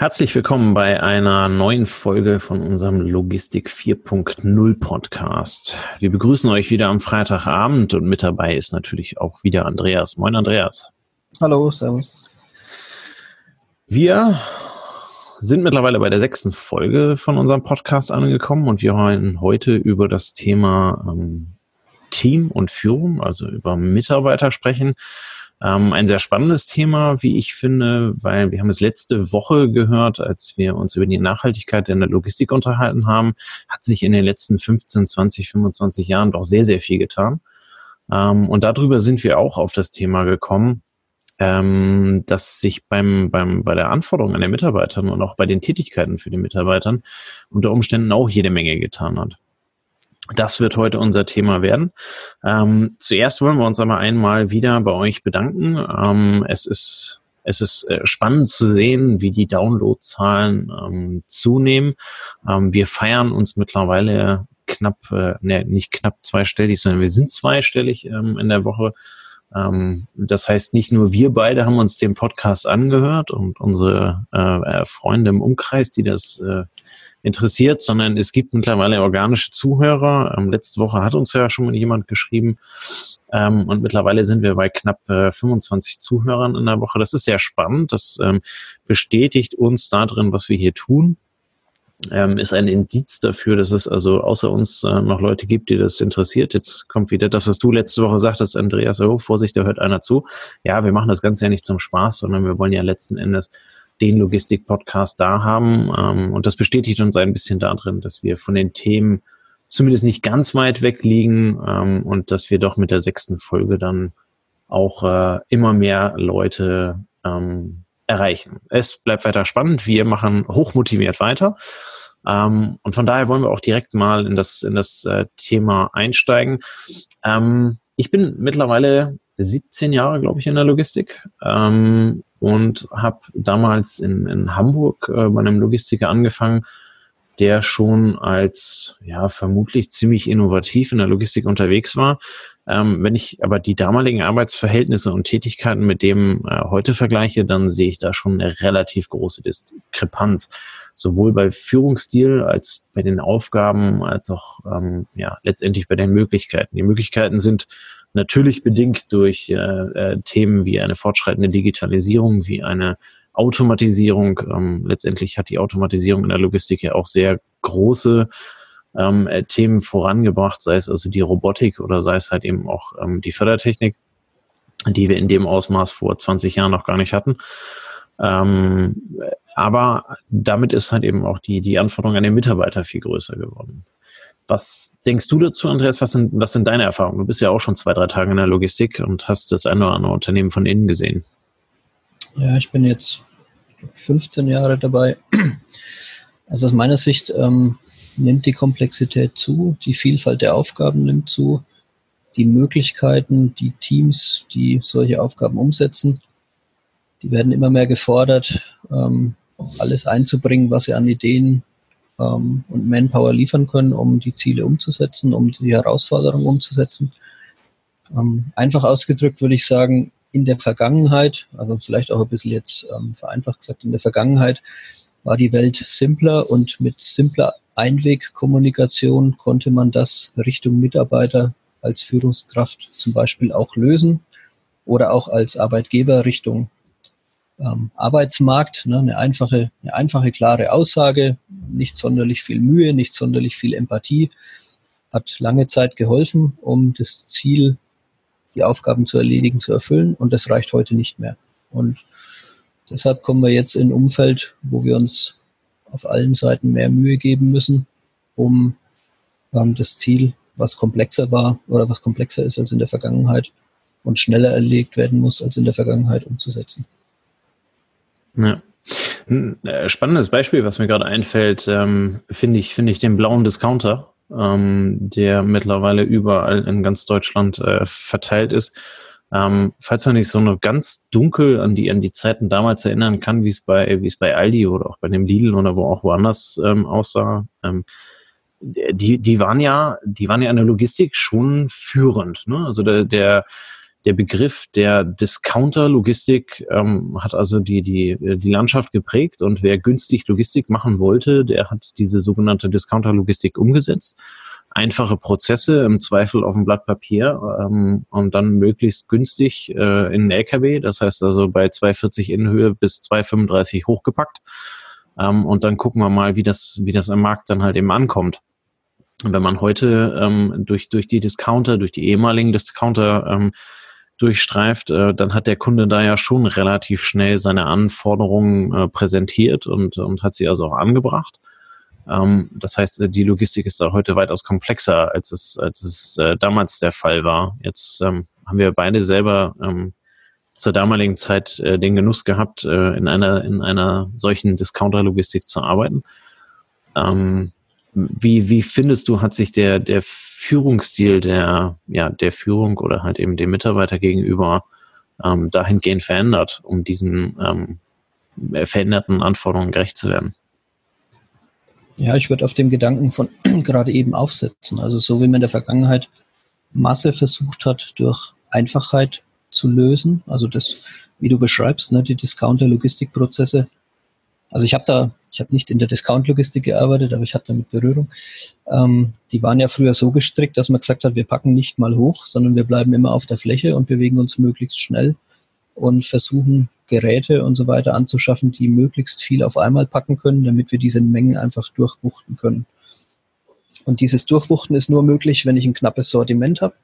Herzlich willkommen bei einer neuen Folge von unserem Logistik 4.0 Podcast. Wir begrüßen euch wieder am Freitagabend und mit dabei ist natürlich auch wieder Andreas. Moin Andreas. Hallo, servus. Wir sind mittlerweile bei der sechsten Folge von unserem Podcast angekommen und wir wollen heute über das Thema ähm, Team und Führung, also über Mitarbeiter sprechen. Ähm, ein sehr spannendes Thema, wie ich finde, weil wir haben es letzte Woche gehört, als wir uns über die Nachhaltigkeit in der Logistik unterhalten haben, hat sich in den letzten 15, 20, 25 Jahren doch sehr, sehr viel getan. Ähm, und darüber sind wir auch auf das Thema gekommen, ähm, dass sich beim, beim, bei der Anforderung an den Mitarbeitern und auch bei den Tätigkeiten für die Mitarbeitern unter Umständen auch jede Menge getan hat. Das wird heute unser Thema werden. Ähm, zuerst wollen wir uns aber einmal wieder bei euch bedanken. Ähm, es ist es ist äh, spannend zu sehen, wie die Downloadzahlen ähm, zunehmen. Ähm, wir feiern uns mittlerweile knapp, äh, ne, nicht knapp zweistellig, sondern wir sind zweistellig ähm, in der Woche. Ähm, das heißt, nicht nur wir beide haben uns den Podcast angehört und unsere äh, Freunde im Umkreis, die das äh, interessiert, sondern es gibt mittlerweile organische Zuhörer. Ähm, letzte Woche hat uns ja schon mal jemand geschrieben. Ähm, und mittlerweile sind wir bei knapp äh, 25 Zuhörern in der Woche. Das ist sehr spannend. Das ähm, bestätigt uns darin, was wir hier tun. Ähm, ist ein Indiz dafür, dass es also außer uns äh, noch Leute gibt, die das interessiert. Jetzt kommt wieder das, was du letzte Woche sagtest, Andreas, oh, Vorsicht, da hört einer zu. Ja, wir machen das Ganze ja nicht zum Spaß, sondern wir wollen ja letzten Endes den Logistik-Podcast da haben. Ähm, und das bestätigt uns ein bisschen darin, dass wir von den Themen zumindest nicht ganz weit weg liegen ähm, und dass wir doch mit der sechsten Folge dann auch äh, immer mehr Leute ähm, erreichen. Es bleibt weiter spannend. Wir machen hochmotiviert weiter. Ähm, und von daher wollen wir auch direkt mal in das, in das äh, Thema einsteigen. Ähm, ich bin mittlerweile 17 Jahre, glaube ich, in der Logistik ähm, und habe damals in, in Hamburg äh, bei einem Logistiker angefangen, der schon als ja vermutlich ziemlich innovativ in der Logistik unterwegs war. Ähm, wenn ich aber die damaligen Arbeitsverhältnisse und Tätigkeiten mit dem äh, heute vergleiche, dann sehe ich da schon eine relativ große Diskrepanz. Sowohl bei Führungsstil als bei den Aufgaben, als auch ähm, ja, letztendlich bei den Möglichkeiten. Die Möglichkeiten sind natürlich bedingt durch äh, äh, Themen wie eine fortschreitende Digitalisierung, wie eine Automatisierung. Ähm, letztendlich hat die Automatisierung in der Logistik ja auch sehr große ähm, äh, Themen vorangebracht, sei es also die Robotik oder sei es halt eben auch ähm, die Fördertechnik, die wir in dem Ausmaß vor 20 Jahren noch gar nicht hatten. Ähm, aber damit ist halt eben auch die, die Anforderung an den Mitarbeiter viel größer geworden. Was denkst du dazu, Andreas? Was sind, was sind deine Erfahrungen? Du bist ja auch schon zwei, drei Tage in der Logistik und hast das eine oder andere Unternehmen von innen gesehen. Ja, ich bin jetzt 15 Jahre dabei. Also aus meiner Sicht ähm, nimmt die Komplexität zu, die Vielfalt der Aufgaben nimmt zu, die Möglichkeiten, die Teams, die solche Aufgaben umsetzen, die werden immer mehr gefordert, ähm, alles einzubringen, was sie an Ideen ähm, und Manpower liefern können, um die Ziele umzusetzen, um die Herausforderungen umzusetzen. Ähm, einfach ausgedrückt würde ich sagen, in der Vergangenheit, also vielleicht auch ein bisschen jetzt ähm, vereinfacht gesagt, in der Vergangenheit war die Welt simpler und mit simpler Einwegkommunikation konnte man das Richtung Mitarbeiter als Führungskraft zum Beispiel auch lösen oder auch als Arbeitgeber Richtung ähm, Arbeitsmarkt. Ne, eine einfache, eine einfache, klare Aussage, nicht sonderlich viel Mühe, nicht sonderlich viel Empathie, hat lange Zeit geholfen, um das Ziel, die Aufgaben zu erledigen, zu erfüllen. Und das reicht heute nicht mehr. Und deshalb kommen wir jetzt in ein Umfeld, wo wir uns auf allen Seiten mehr Mühe geben müssen, um ähm, das Ziel, was komplexer war oder was komplexer ist als in der Vergangenheit und schneller erlegt werden muss als in der Vergangenheit umzusetzen. Ja. Ein äh, spannendes Beispiel, was mir gerade einfällt, ähm, finde ich, finde ich den blauen Discounter, ähm, der mittlerweile überall in ganz Deutschland äh, verteilt ist. Ähm, falls man nicht so noch ganz dunkel an die, an die Zeiten damals erinnern kann, wie es bei, wie es bei Aldi oder auch bei dem Lidl oder wo auch woanders ähm, aussah, ähm, die, die waren ja, die waren ja in der Logistik schon führend. Ne? Also der, der der Begriff der Discounter-Logistik ähm, hat also die, die, die Landschaft geprägt und wer günstig Logistik machen wollte, der hat diese sogenannte Discounter-Logistik umgesetzt. Einfache Prozesse, im Zweifel auf dem Blatt Papier ähm, und dann möglichst günstig äh, in LKW, das heißt also bei 240 Innenhöhe bis 235 hochgepackt. Ähm, und dann gucken wir mal, wie das, wie das am Markt dann halt eben ankommt wenn man heute ähm, durch, durch die Discounter, durch die ehemaligen Discounter ähm, durchstreift, äh, dann hat der Kunde da ja schon relativ schnell seine Anforderungen äh, präsentiert und, und hat sie also auch angebracht. Ähm, das heißt, die Logistik ist da heute weitaus komplexer, als es, als es äh, damals der Fall war. Jetzt ähm, haben wir beide selber ähm, zur damaligen Zeit äh, den Genuss gehabt, äh, in einer in einer solchen Discounter-Logistik zu arbeiten. Ähm, wie, wie findest du, hat sich der, der Führungsstil der, ja, der Führung oder halt eben dem Mitarbeiter gegenüber ähm, dahingehend verändert, um diesen ähm, veränderten Anforderungen gerecht zu werden? Ja, ich würde auf dem Gedanken von gerade eben aufsetzen. Also so wie man in der Vergangenheit Masse versucht hat, durch Einfachheit zu lösen, also das, wie du beschreibst, ne, die Discounter-Logistikprozesse. Also ich habe da ich habe nicht in der Discount-Logistik gearbeitet, aber ich hatte damit Berührung. Ähm, die waren ja früher so gestrickt, dass man gesagt hat, wir packen nicht mal hoch, sondern wir bleiben immer auf der Fläche und bewegen uns möglichst schnell und versuchen Geräte und so weiter anzuschaffen, die möglichst viel auf einmal packen können, damit wir diese Mengen einfach durchwuchten können. Und dieses Durchwuchten ist nur möglich, wenn ich ein knappes Sortiment habe.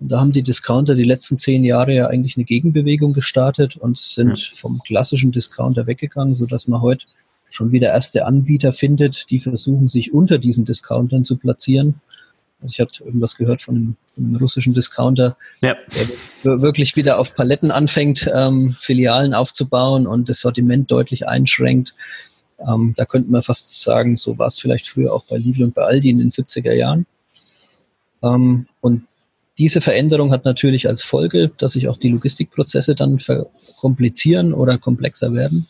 Und da haben die Discounter die letzten zehn Jahre ja eigentlich eine Gegenbewegung gestartet und sind vom klassischen Discounter weggegangen, sodass man heute schon wieder erste Anbieter findet, die versuchen, sich unter diesen Discountern zu platzieren. Also ich hatte irgendwas gehört von einem, einem russischen Discounter, ja. der wirklich wieder auf Paletten anfängt, ähm, Filialen aufzubauen und das Sortiment deutlich einschränkt. Ähm, da könnte man fast sagen, so war es vielleicht früher auch bei Lidl und bei Aldi in den 70er Jahren. Ähm, und diese Veränderung hat natürlich als Folge, dass sich auch die Logistikprozesse dann verkomplizieren oder komplexer werden.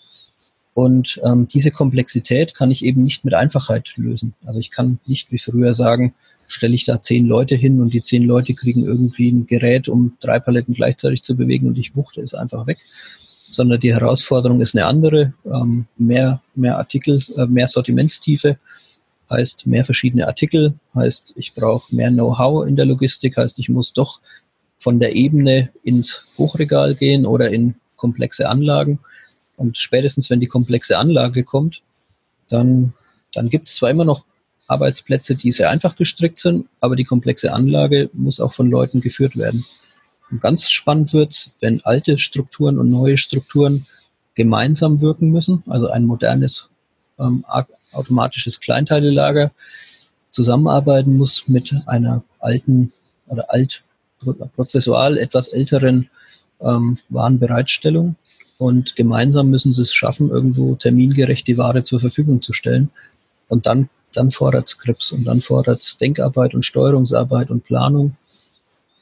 Und ähm, diese Komplexität kann ich eben nicht mit Einfachheit lösen. Also ich kann nicht wie früher sagen, stelle ich da zehn Leute hin und die zehn Leute kriegen irgendwie ein Gerät, um drei Paletten gleichzeitig zu bewegen und ich wuchte es einfach weg. Sondern die Herausforderung ist eine andere. Ähm, mehr, mehr Artikel, äh, mehr Sortimentstiefe heißt mehr verschiedene Artikel, heißt ich brauche mehr Know-how in der Logistik, heißt ich muss doch von der Ebene ins Hochregal gehen oder in komplexe Anlagen. Und spätestens, wenn die komplexe Anlage kommt, dann, dann gibt es zwar immer noch Arbeitsplätze, die sehr einfach gestrickt sind, aber die komplexe Anlage muss auch von Leuten geführt werden. Und ganz spannend wird wenn alte Strukturen und neue Strukturen gemeinsam wirken müssen, also ein modernes ähm, automatisches Kleinteilelager zusammenarbeiten muss mit einer alten oder alt prozessual etwas älteren ähm, Warenbereitstellung und gemeinsam müssen sie es schaffen, irgendwo termingerecht die Ware zur Verfügung zu stellen. Und dann, dann fordert es Krips und dann fordert es Denkarbeit und Steuerungsarbeit und Planung.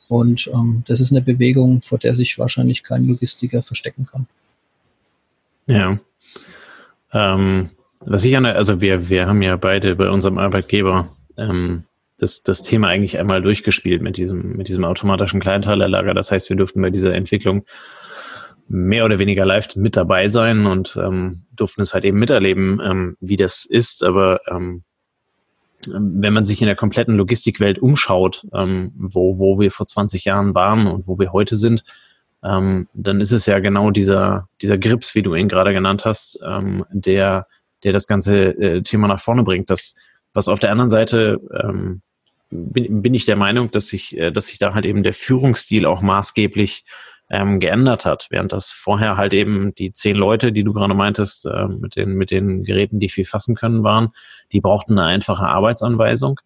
Und ähm, das ist eine Bewegung, vor der sich wahrscheinlich kein Logistiker verstecken kann. Ja. Ähm, was ich an der, also wir, wir haben ja beide bei unserem Arbeitgeber ähm, das, das Thema eigentlich einmal durchgespielt mit diesem, mit diesem automatischen Kleinteilerlager. Das heißt, wir durften bei dieser Entwicklung mehr oder weniger live mit dabei sein und ähm, durften es halt eben miterleben, ähm, wie das ist. Aber ähm, wenn man sich in der kompletten Logistikwelt umschaut, ähm, wo, wo wir vor 20 Jahren waren und wo wir heute sind, ähm, dann ist es ja genau dieser, dieser Grips, wie du ihn gerade genannt hast, ähm, der, der das ganze äh, Thema nach vorne bringt. Das, was auf der anderen Seite ähm, bin, bin ich der Meinung, dass sich, äh, dass sich da halt eben der Führungsstil auch maßgeblich ähm, geändert hat. Während das vorher halt eben die zehn Leute, die du gerade meintest, äh, mit, den, mit den Geräten, die viel fassen können, waren, die brauchten eine einfache Arbeitsanweisung.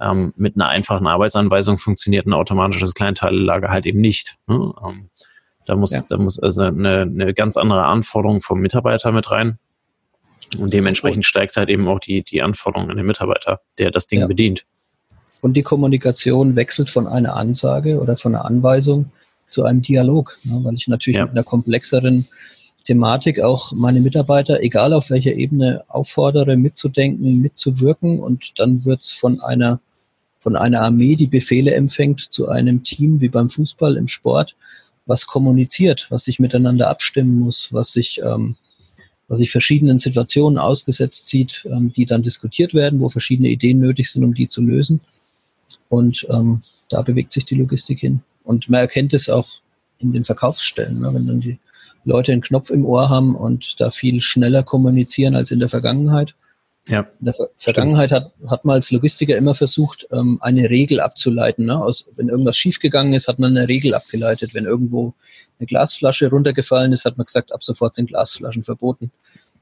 Ähm, mit einer einfachen Arbeitsanweisung funktioniert ein automatisches Kleinteillager halt eben nicht. Ne? Ähm, da muss, ja. da muss also eine, eine ganz andere Anforderung vom Mitarbeiter mit rein. Und dementsprechend steigt halt eben auch die, die Anforderung an den Mitarbeiter, der das Ding ja. bedient. Und die Kommunikation wechselt von einer Ansage oder von einer Anweisung zu einem Dialog, ne, weil ich natürlich ja. mit einer komplexeren Thematik auch meine Mitarbeiter, egal auf welcher Ebene, auffordere, mitzudenken, mitzuwirken und dann wird es von einer von einer Armee, die Befehle empfängt, zu einem Team wie beim Fußball im Sport, was kommuniziert, was sich miteinander abstimmen muss, was sich, ähm, was sich verschiedenen Situationen ausgesetzt sieht, ähm, die dann diskutiert werden, wo verschiedene Ideen nötig sind, um die zu lösen. Und ähm, da bewegt sich die Logistik hin. Und man erkennt es auch in den Verkaufsstellen, ne? wenn dann die Leute einen Knopf im Ohr haben und da viel schneller kommunizieren als in der Vergangenheit. Ja, in der Ver Vergangenheit hat, hat man als Logistiker immer versucht, ähm, eine Regel abzuleiten. Ne? Aus, wenn irgendwas schiefgegangen ist, hat man eine Regel abgeleitet. Wenn irgendwo eine Glasflasche runtergefallen ist, hat man gesagt, ab sofort sind Glasflaschen verboten.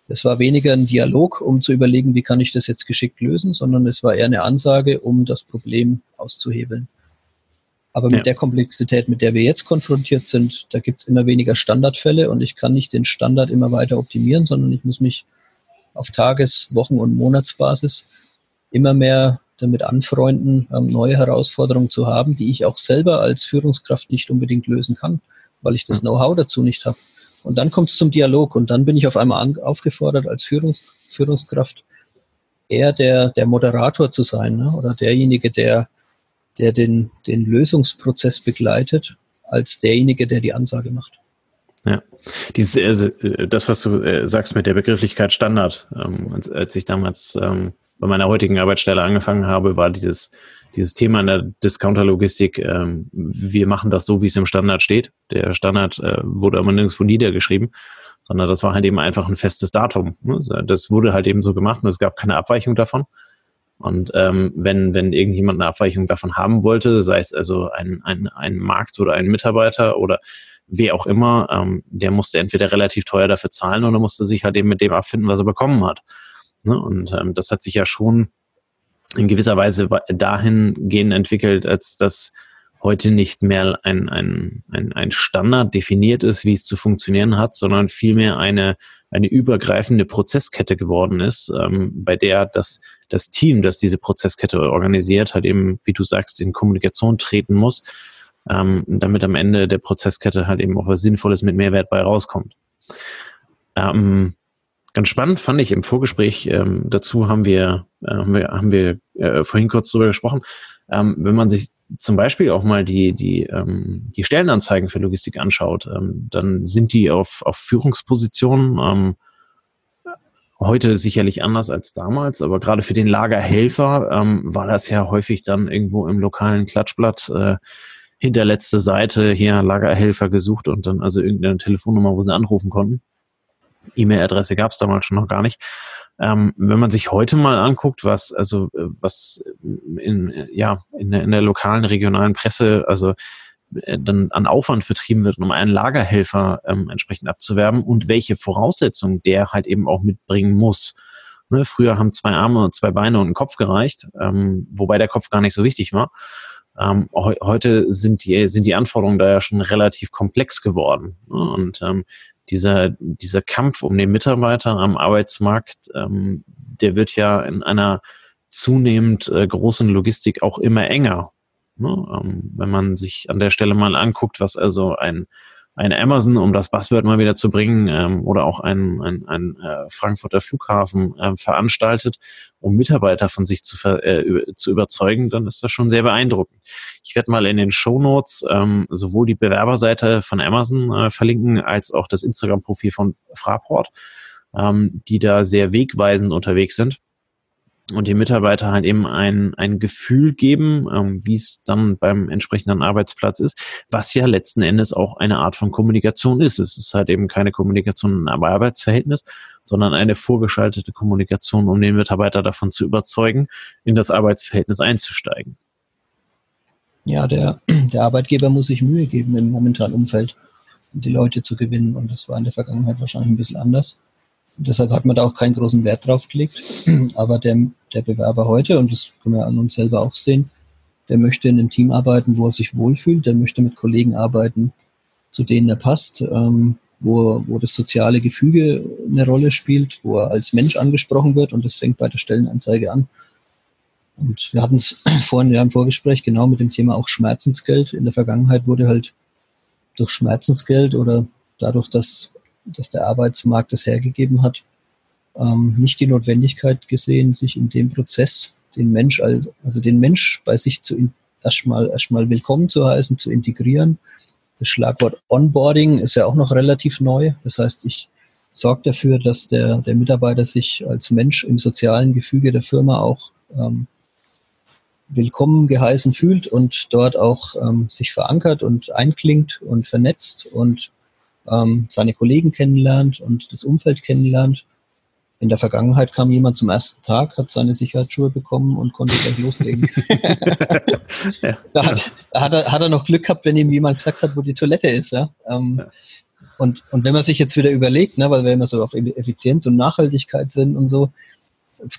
Das war weniger ein Dialog, um zu überlegen, wie kann ich das jetzt geschickt lösen, sondern es war eher eine Ansage, um das Problem auszuhebeln. Aber mit ja. der Komplexität, mit der wir jetzt konfrontiert sind, da gibt es immer weniger Standardfälle und ich kann nicht den Standard immer weiter optimieren, sondern ich muss mich auf Tages-, Wochen- und Monatsbasis immer mehr damit anfreunden, ähm, neue Herausforderungen zu haben, die ich auch selber als Führungskraft nicht unbedingt lösen kann, weil ich das Know-how dazu nicht habe. Und dann kommt es zum Dialog und dann bin ich auf einmal aufgefordert, als Führungs Führungskraft eher der, der Moderator zu sein ne? oder derjenige, der der den, den Lösungsprozess begleitet, als derjenige, der die Ansage macht. Ja, dieses, also, äh, das, was du äh, sagst mit der Begrifflichkeit Standard, ähm, als, als ich damals ähm, bei meiner heutigen Arbeitsstelle angefangen habe, war dieses, dieses Thema in der Discounter-Logistik, ähm, wir machen das so, wie es im Standard steht. Der Standard äh, wurde aber nirgendwo niedergeschrieben, sondern das war halt eben einfach ein festes Datum. Ne? Das wurde halt eben so gemacht und es gab keine Abweichung davon. Und ähm, wenn, wenn irgendjemand eine Abweichung davon haben wollte, sei es also ein, ein, ein Markt oder ein Mitarbeiter oder wer auch immer, ähm, der musste entweder relativ teuer dafür zahlen oder musste sich halt eben mit dem abfinden, was er bekommen hat. Ne? Und ähm, das hat sich ja schon in gewisser Weise dahingehend entwickelt, als dass heute nicht mehr ein, ein, ein, ein Standard definiert ist, wie es zu funktionieren hat, sondern vielmehr eine eine übergreifende Prozesskette geworden ist, ähm, bei der das, das Team, das diese Prozesskette organisiert, halt eben, wie du sagst, in Kommunikation treten muss, ähm, damit am Ende der Prozesskette halt eben auch was Sinnvolles mit Mehrwert bei rauskommt. Ähm, ganz spannend fand ich. Im Vorgespräch ähm, dazu haben wir, äh, haben wir, haben wir äh, vorhin kurz drüber gesprochen, ähm, wenn man sich zum Beispiel auch mal die, die, ähm, die Stellenanzeigen für Logistik anschaut, ähm, dann sind die auf, auf Führungspositionen ähm, heute sicherlich anders als damals, aber gerade für den Lagerhelfer ähm, war das ja häufig dann irgendwo im lokalen Klatschblatt äh, hinterletzte Seite hier Lagerhelfer gesucht und dann also irgendeine Telefonnummer, wo sie anrufen konnten. E-Mail-Adresse gab es damals schon noch gar nicht. Ähm, wenn man sich heute mal anguckt, was also äh, was in ja in der, in der lokalen regionalen Presse also äh, dann an Aufwand betrieben wird, um einen Lagerhelfer ähm, entsprechend abzuwerben und welche Voraussetzungen der halt eben auch mitbringen muss. Ne, früher haben zwei Arme, zwei Beine und ein Kopf gereicht, ähm, wobei der Kopf gar nicht so wichtig war. Ähm, he heute sind die, sind die Anforderungen da ja schon relativ komplex geworden. Ne? Und ähm, dieser, dieser Kampf um den Mitarbeiter am Arbeitsmarkt, ähm, der wird ja in einer zunehmend äh, großen Logistik auch immer enger. Ne? Ähm, wenn man sich an der Stelle mal anguckt, was also ein ein Amazon, um das Buzzword mal wieder zu bringen, ähm, oder auch ein, ein, ein äh, Frankfurter Flughafen äh, veranstaltet, um Mitarbeiter von sich zu, ver, äh, zu überzeugen, dann ist das schon sehr beeindruckend. Ich werde mal in den Show Notes ähm, sowohl die Bewerberseite von Amazon äh, verlinken, als auch das Instagram-Profil von Fraport, ähm, die da sehr wegweisend unterwegs sind und die Mitarbeiter halt eben ein, ein Gefühl geben, ähm, wie es dann beim entsprechenden Arbeitsplatz ist, was ja letzten Endes auch eine Art von Kommunikation ist. Es ist halt eben keine Kommunikation im Arbeitsverhältnis, sondern eine vorgeschaltete Kommunikation, um den Mitarbeiter davon zu überzeugen, in das Arbeitsverhältnis einzusteigen. Ja, der, der Arbeitgeber muss sich Mühe geben im momentanen Umfeld, um die Leute zu gewinnen. Und das war in der Vergangenheit wahrscheinlich ein bisschen anders. Deshalb hat man da auch keinen großen Wert drauf gelegt. Aber der, der Bewerber heute, und das können wir an uns selber auch sehen, der möchte in einem Team arbeiten, wo er sich wohlfühlt, der möchte mit Kollegen arbeiten, zu denen er passt, ähm, wo, wo das soziale Gefüge eine Rolle spielt, wo er als Mensch angesprochen wird und das fängt bei der Stellenanzeige an. Und wir hatten es vorhin ja im Vorgespräch genau mit dem Thema auch Schmerzensgeld. In der Vergangenheit wurde halt durch Schmerzensgeld oder dadurch, dass dass der Arbeitsmarkt es hergegeben hat, ähm, nicht die Notwendigkeit gesehen, sich in dem Prozess den Mensch, also den Mensch bei sich zu erstmal erstmal willkommen zu heißen, zu integrieren. Das Schlagwort Onboarding ist ja auch noch relativ neu. Das heißt, ich sorge dafür, dass der, der Mitarbeiter sich als Mensch im sozialen Gefüge der Firma auch ähm, willkommen geheißen fühlt und dort auch ähm, sich verankert und einklingt und vernetzt und ähm, seine Kollegen kennenlernt und das Umfeld kennenlernt in der Vergangenheit kam jemand zum ersten Tag, hat seine Sicherheitsschuhe bekommen und konnte gleich loslegen. da, hat, da hat, er, hat er noch Glück gehabt, wenn ihm jemand gesagt hat, wo die Toilette ist. Ja? Ähm. Und, und wenn man sich jetzt wieder überlegt, ne, weil wir immer so auf Effizienz und Nachhaltigkeit sind und so,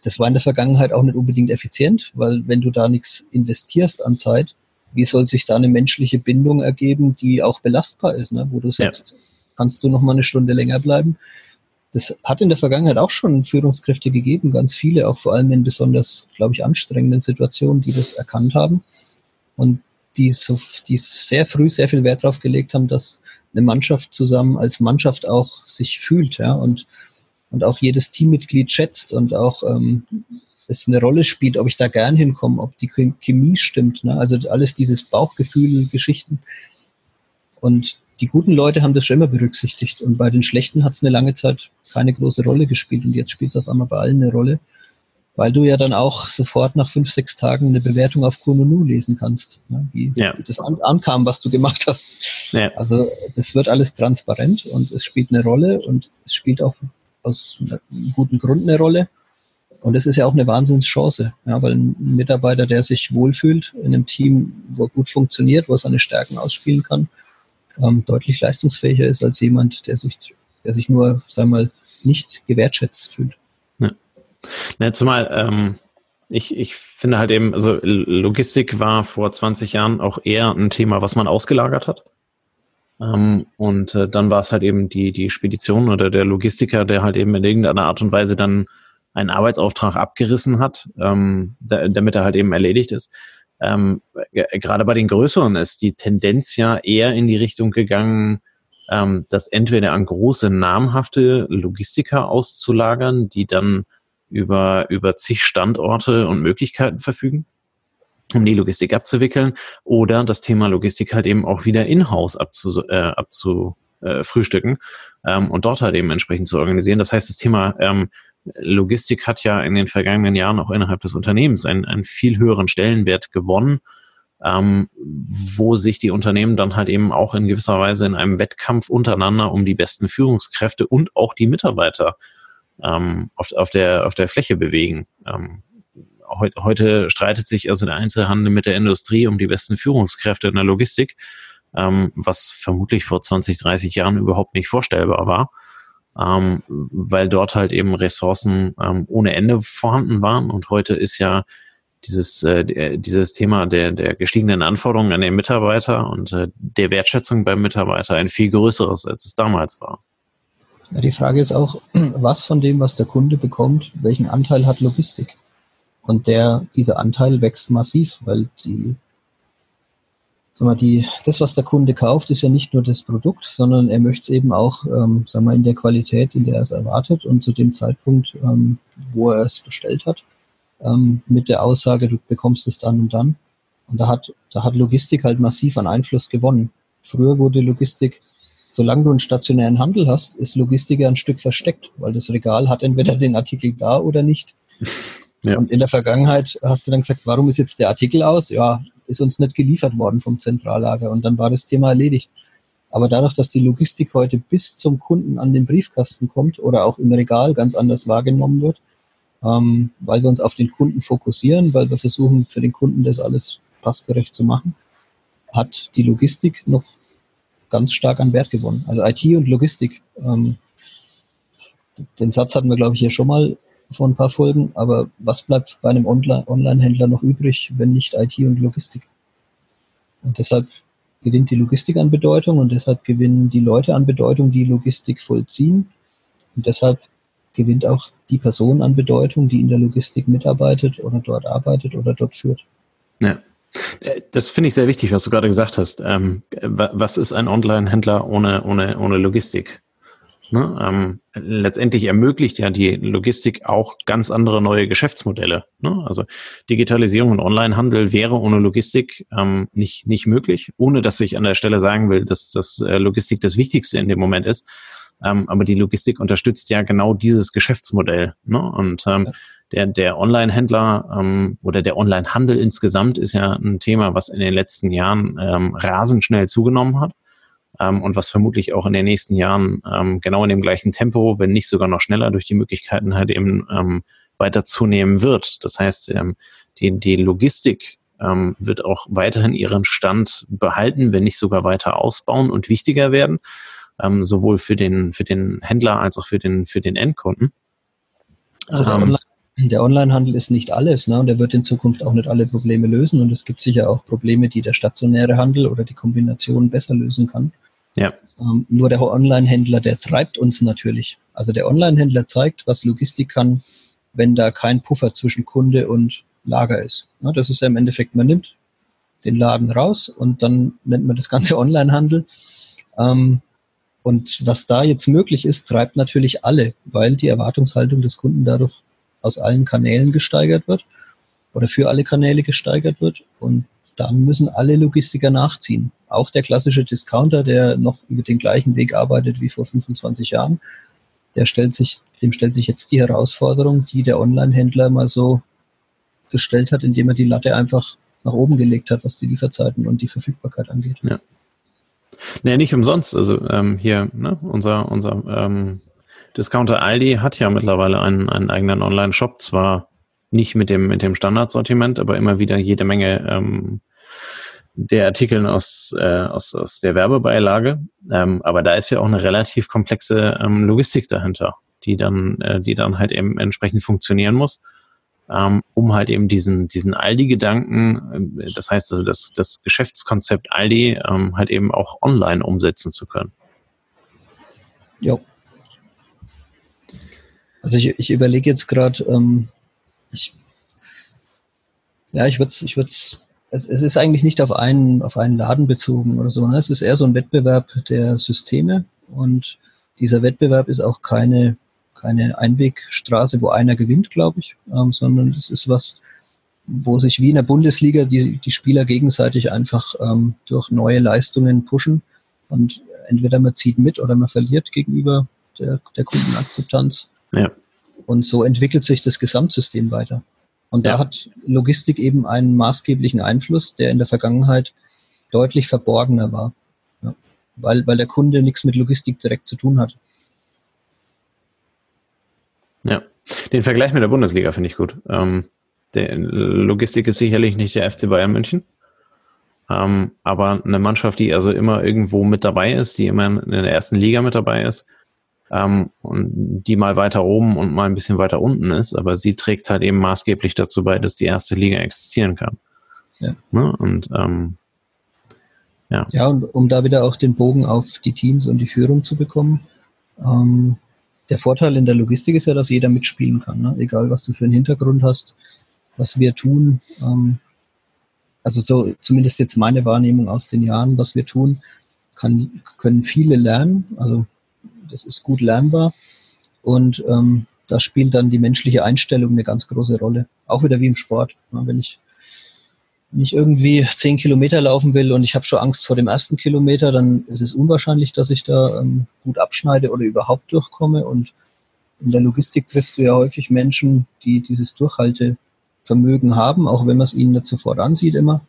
das war in der Vergangenheit auch nicht unbedingt effizient, weil wenn du da nichts investierst an Zeit, wie soll sich da eine menschliche Bindung ergeben, die auch belastbar ist, ne? wo du sagst, ja. kannst du noch mal eine Stunde länger bleiben? Das hat in der Vergangenheit auch schon Führungskräfte gegeben, ganz viele, auch vor allem in besonders, glaube ich, anstrengenden Situationen, die das erkannt haben und die, so, die sehr früh sehr viel Wert darauf gelegt haben, dass eine Mannschaft zusammen als Mannschaft auch sich fühlt, ja, und, und auch jedes Teammitglied schätzt und auch ähm, es eine Rolle spielt, ob ich da gern hinkomme, ob die Chemie stimmt, ne? also alles dieses Bauchgefühl, Geschichten. Und die guten Leute haben das schon immer berücksichtigt und bei den schlechten hat es eine lange Zeit keine große Rolle gespielt und jetzt spielt es auf einmal bei allen eine Rolle, weil du ja dann auch sofort nach fünf, sechs Tagen eine Bewertung auf Kununu lesen kannst, ne, wie, ja. das an, ankam, was du gemacht hast. Ja. Also das wird alles transparent und es spielt eine Rolle und es spielt auch aus einem guten Grund eine Rolle. Und das ist ja auch eine Wahnsinnschance, ja, weil ein Mitarbeiter, der sich wohlfühlt in einem Team, wo gut funktioniert, wo er seine Stärken ausspielen kann, ähm, deutlich leistungsfähiger ist als jemand, der sich, der sich nur, sagen wir mal, nicht gewertschätzt fühlt. Ja. Na, zumal ähm, ich, ich finde halt eben, also Logistik war vor 20 Jahren auch eher ein Thema, was man ausgelagert hat. Ähm, und äh, dann war es halt eben die, die Spedition oder der Logistiker, der halt eben in irgendeiner Art und Weise dann einen Arbeitsauftrag abgerissen hat, ähm, da, damit er halt eben erledigt ist ähm, gerade bei den größeren ist die Tendenz ja eher in die Richtung gegangen, ähm, das entweder an große namhafte Logistiker auszulagern, die dann über, über zig Standorte und Möglichkeiten verfügen, um die Logistik abzuwickeln, oder das Thema Logistik halt eben auch wieder in-house abzu, äh, abzu äh, frühstücken ähm, und dort halt eben entsprechend zu organisieren. Das heißt, das Thema ähm, Logistik hat ja in den vergangenen Jahren auch innerhalb des Unternehmens einen, einen viel höheren Stellenwert gewonnen, ähm, wo sich die Unternehmen dann halt eben auch in gewisser Weise in einem Wettkampf untereinander um die besten Führungskräfte und auch die Mitarbeiter ähm, auf, auf, der, auf der Fläche bewegen. Ähm, heute, heute streitet sich also der Einzelhandel mit der Industrie um die besten Führungskräfte in der Logistik, ähm, was vermutlich vor 20, 30 Jahren überhaupt nicht vorstellbar war ähm, weil dort halt eben Ressourcen ähm, ohne Ende vorhanden waren. Und heute ist ja dieses, äh, dieses Thema der, der gestiegenen Anforderungen an den Mitarbeiter und äh, der Wertschätzung beim Mitarbeiter ein viel größeres, als es damals war. Ja, die Frage ist auch, was von dem, was der Kunde bekommt, welchen Anteil hat Logistik? Und der, dieser Anteil wächst massiv, weil die sag mal, die, das, was der Kunde kauft, ist ja nicht nur das Produkt, sondern er möchte es eben auch, ähm, sag mal, in der Qualität, in der er es erwartet und zu dem Zeitpunkt, ähm, wo er es bestellt hat, ähm, mit der Aussage, du bekommst es dann und dann. Und da hat, da hat Logistik halt massiv an Einfluss gewonnen. Früher wurde Logistik, solange du einen stationären Handel hast, ist Logistik ja ein Stück versteckt, weil das Regal hat entweder den Artikel da oder nicht. Ja. Und in der Vergangenheit hast du dann gesagt, warum ist jetzt der Artikel aus? Ja, ist uns nicht geliefert worden vom Zentrallager und dann war das Thema erledigt. Aber dadurch, dass die Logistik heute bis zum Kunden an den Briefkasten kommt oder auch im Regal ganz anders wahrgenommen wird, ähm, weil wir uns auf den Kunden fokussieren, weil wir versuchen, für den Kunden das alles passgerecht zu machen, hat die Logistik noch ganz stark an Wert gewonnen. Also IT und Logistik. Ähm, den Satz hatten wir, glaube ich, hier schon mal vor ein paar Folgen, aber was bleibt bei einem Online-Händler noch übrig, wenn nicht IT und Logistik? Und deshalb gewinnt die Logistik an Bedeutung und deshalb gewinnen die Leute an Bedeutung, die Logistik vollziehen. Und deshalb gewinnt auch die Person an Bedeutung, die in der Logistik mitarbeitet oder dort arbeitet oder dort führt. Ja. Äh, das finde ich sehr wichtig, was du gerade gesagt hast. Ähm, was ist ein Online-Händler ohne, ohne, ohne Logistik? Ne? Ähm, letztendlich ermöglicht ja die Logistik auch ganz andere neue Geschäftsmodelle. Ne? Also Digitalisierung und Onlinehandel wäre ohne Logistik ähm, nicht, nicht möglich, ohne dass ich an der Stelle sagen will, dass das äh, Logistik das Wichtigste in dem Moment ist. Ähm, aber die Logistik unterstützt ja genau dieses Geschäftsmodell. Ne? Und ähm, der, der Online-Händler ähm, oder der Online-Handel insgesamt ist ja ein Thema, was in den letzten Jahren ähm, rasend schnell zugenommen hat ähm, und was vermutlich auch in den nächsten Jahren ähm, genau in dem gleichen Tempo, wenn nicht sogar noch schneller durch die Möglichkeiten halt eben ähm, weiter zunehmen wird. Das heißt, ähm, die, die Logistik ähm, wird auch weiterhin ihren Stand behalten, wenn nicht sogar weiter ausbauen und wichtiger werden, ähm, sowohl für den, für den Händler als auch für den, für den Endkunden. Also der, ähm, Online, der Onlinehandel ist nicht alles, ne? Und er wird in Zukunft auch nicht alle Probleme lösen. Und es gibt sicher auch Probleme, die der stationäre Handel oder die Kombination besser lösen kann. Ja. Ähm, nur der Online-Händler, der treibt uns natürlich. Also der Online-Händler zeigt, was Logistik kann, wenn da kein Puffer zwischen Kunde und Lager ist. Ja, das ist ja im Endeffekt, man nimmt den Laden raus und dann nennt man das Ganze Online-Handel. Ähm, und was da jetzt möglich ist, treibt natürlich alle, weil die Erwartungshaltung des Kunden dadurch aus allen Kanälen gesteigert wird oder für alle Kanäle gesteigert wird. Und dann müssen alle Logistiker nachziehen. Auch der klassische Discounter, der noch über den gleichen Weg arbeitet wie vor 25 Jahren, der stellt sich, dem stellt sich jetzt die Herausforderung, die der Online-Händler mal so gestellt hat, indem er die Latte einfach nach oben gelegt hat, was die Lieferzeiten und die Verfügbarkeit angeht. Ja. Nee, nicht umsonst. Also ähm, hier, ne, unser, unser ähm, Discounter Aldi hat ja mittlerweile einen, einen eigenen Online-Shop, zwar nicht mit dem, mit dem Standardsortiment, aber immer wieder jede Menge ähm, der Artikeln aus, äh, aus, aus der Werbebeilage. Ähm, aber da ist ja auch eine relativ komplexe ähm, Logistik dahinter, die dann, äh, die dann halt eben entsprechend funktionieren muss, ähm, um halt eben diesen, diesen Aldi-Gedanken, äh, das heißt also das, das Geschäftskonzept Aldi ähm, halt eben auch online umsetzen zu können. Ja. Also ich, ich überlege jetzt gerade, ähm, ich, ja, ich würde es ich es, es ist eigentlich nicht auf einen, auf einen Laden bezogen oder so. Ne? Es ist eher so ein Wettbewerb der Systeme und dieser Wettbewerb ist auch keine, keine Einwegstraße, wo einer gewinnt, glaube ich, ähm, sondern es ist was, wo sich wie in der Bundesliga die, die Spieler gegenseitig einfach ähm, durch neue Leistungen pushen und entweder man zieht mit oder man verliert gegenüber der, der Kundenakzeptanz. Ja. Und so entwickelt sich das Gesamtsystem weiter. Und ja. da hat Logistik eben einen maßgeblichen Einfluss, der in der Vergangenheit deutlich verborgener war. Ja. Weil, weil der Kunde nichts mit Logistik direkt zu tun hat. Ja, den Vergleich mit der Bundesliga finde ich gut. Ähm, Logistik ist sicherlich nicht der FC Bayern München. Ähm, aber eine Mannschaft, die also immer irgendwo mit dabei ist, die immer in der ersten Liga mit dabei ist, ähm, die mal weiter oben und mal ein bisschen weiter unten ist, aber sie trägt halt eben maßgeblich dazu bei, dass die erste Liga existieren kann. Ja. Ne? Und ähm, ja. Ja, und um da wieder auch den Bogen auf die Teams und die Führung zu bekommen, ähm, der Vorteil in der Logistik ist ja, dass jeder mitspielen kann, ne? egal was du für einen Hintergrund hast, was wir tun. Ähm, also so zumindest jetzt meine Wahrnehmung aus den Jahren, was wir tun, kann, können viele lernen. Also das ist gut lernbar und ähm, da spielt dann die menschliche Einstellung eine ganz große Rolle. Auch wieder wie im Sport. Ja, wenn ich wenn ich irgendwie zehn Kilometer laufen will und ich habe schon Angst vor dem ersten Kilometer, dann ist es unwahrscheinlich, dass ich da ähm, gut abschneide oder überhaupt durchkomme. Und in der Logistik triffst du ja häufig Menschen, die dieses Durchhaltevermögen haben, auch wenn man es ihnen nicht sofort ansieht immer.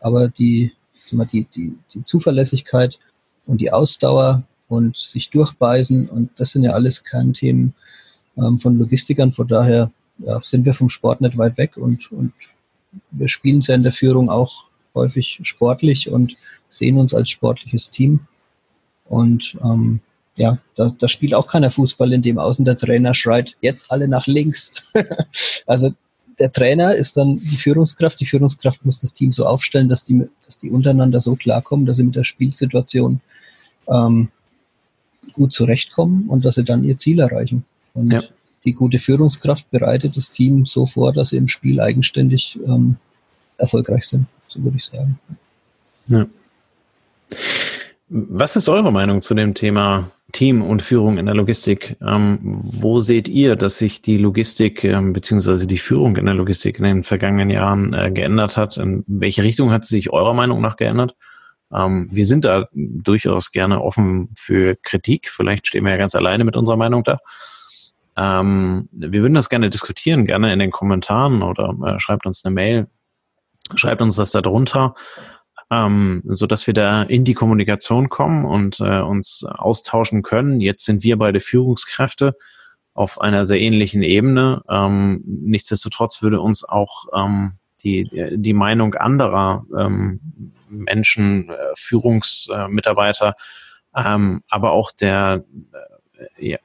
Aber die, die, die, die Zuverlässigkeit und die Ausdauer, und sich durchbeißen. Und das sind ja alles Kernthemen ähm, von Logistikern. Von daher ja, sind wir vom Sport nicht weit weg und, und wir spielen ja in der Führung auch häufig sportlich und sehen uns als sportliches Team. Und ähm, ja, da, da spielt auch keiner Fußball, in dem außen der Trainer schreit, jetzt alle nach links. also der Trainer ist dann die Führungskraft. Die Führungskraft muss das Team so aufstellen, dass die, dass die untereinander so klarkommen, dass sie mit der Spielsituation ähm, gut zurechtkommen und dass sie dann ihr Ziel erreichen. Und ja. die gute Führungskraft bereitet das Team so vor, dass sie im Spiel eigenständig ähm, erfolgreich sind, so würde ich sagen. Ja. Was ist eure Meinung zu dem Thema Team und Führung in der Logistik? Ähm, wo seht ihr, dass sich die Logistik ähm, beziehungsweise die Führung in der Logistik in den vergangenen Jahren äh, geändert hat? In welche Richtung hat sie sich eurer Meinung nach geändert? Ähm, wir sind da durchaus gerne offen für Kritik. Vielleicht stehen wir ja ganz alleine mit unserer Meinung da. Ähm, wir würden das gerne diskutieren, gerne in den Kommentaren oder äh, schreibt uns eine Mail, schreibt uns das da drunter ähm, so dass wir da in die Kommunikation kommen und äh, uns austauschen können. Jetzt sind wir beide Führungskräfte auf einer sehr ähnlichen Ebene. Ähm, nichtsdestotrotz würde uns auch ähm, die, die Meinung anderer ähm, Menschen, äh, Führungsmitarbeiter, ähm, aber auch der, äh,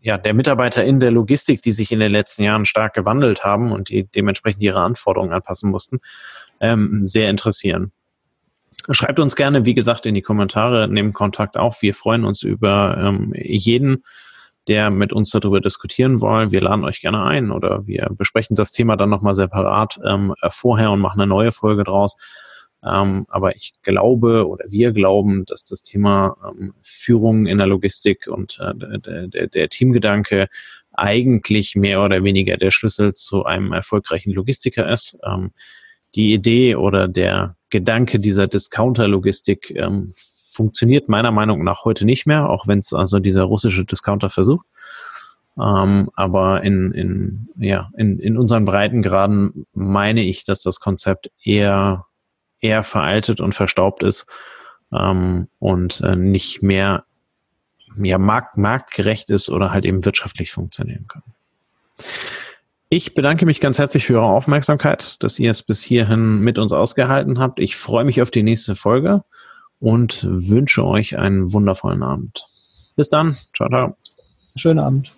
ja, der Mitarbeiter in der Logistik, die sich in den letzten Jahren stark gewandelt haben und die dementsprechend ihre Anforderungen anpassen mussten, ähm, sehr interessieren. Schreibt uns gerne, wie gesagt, in die Kommentare, nehmt Kontakt auf. Wir freuen uns über ähm, jeden, der mit uns darüber diskutieren will. Wir laden euch gerne ein oder wir besprechen das Thema dann nochmal separat ähm, vorher und machen eine neue Folge draus. Ähm, aber ich glaube oder wir glauben, dass das Thema ähm, Führung in der Logistik und äh, der, der, der Teamgedanke eigentlich mehr oder weniger der Schlüssel zu einem erfolgreichen Logistiker ist. Ähm, die Idee oder der Gedanke dieser Discounter-Logistik ähm, funktioniert meiner Meinung nach heute nicht mehr, auch wenn es also dieser russische Discounter versucht. Ähm, aber in, in, ja, in, in unseren Breitengraden meine ich, dass das Konzept eher, eher veraltet und verstaubt ist ähm, und äh, nicht mehr ja, markt, marktgerecht ist oder halt eben wirtschaftlich funktionieren kann. Ich bedanke mich ganz herzlich für Ihre Aufmerksamkeit, dass ihr es bis hierhin mit uns ausgehalten habt. Ich freue mich auf die nächste Folge und wünsche euch einen wundervollen Abend. Bis dann. Ciao, ciao. Schönen Abend.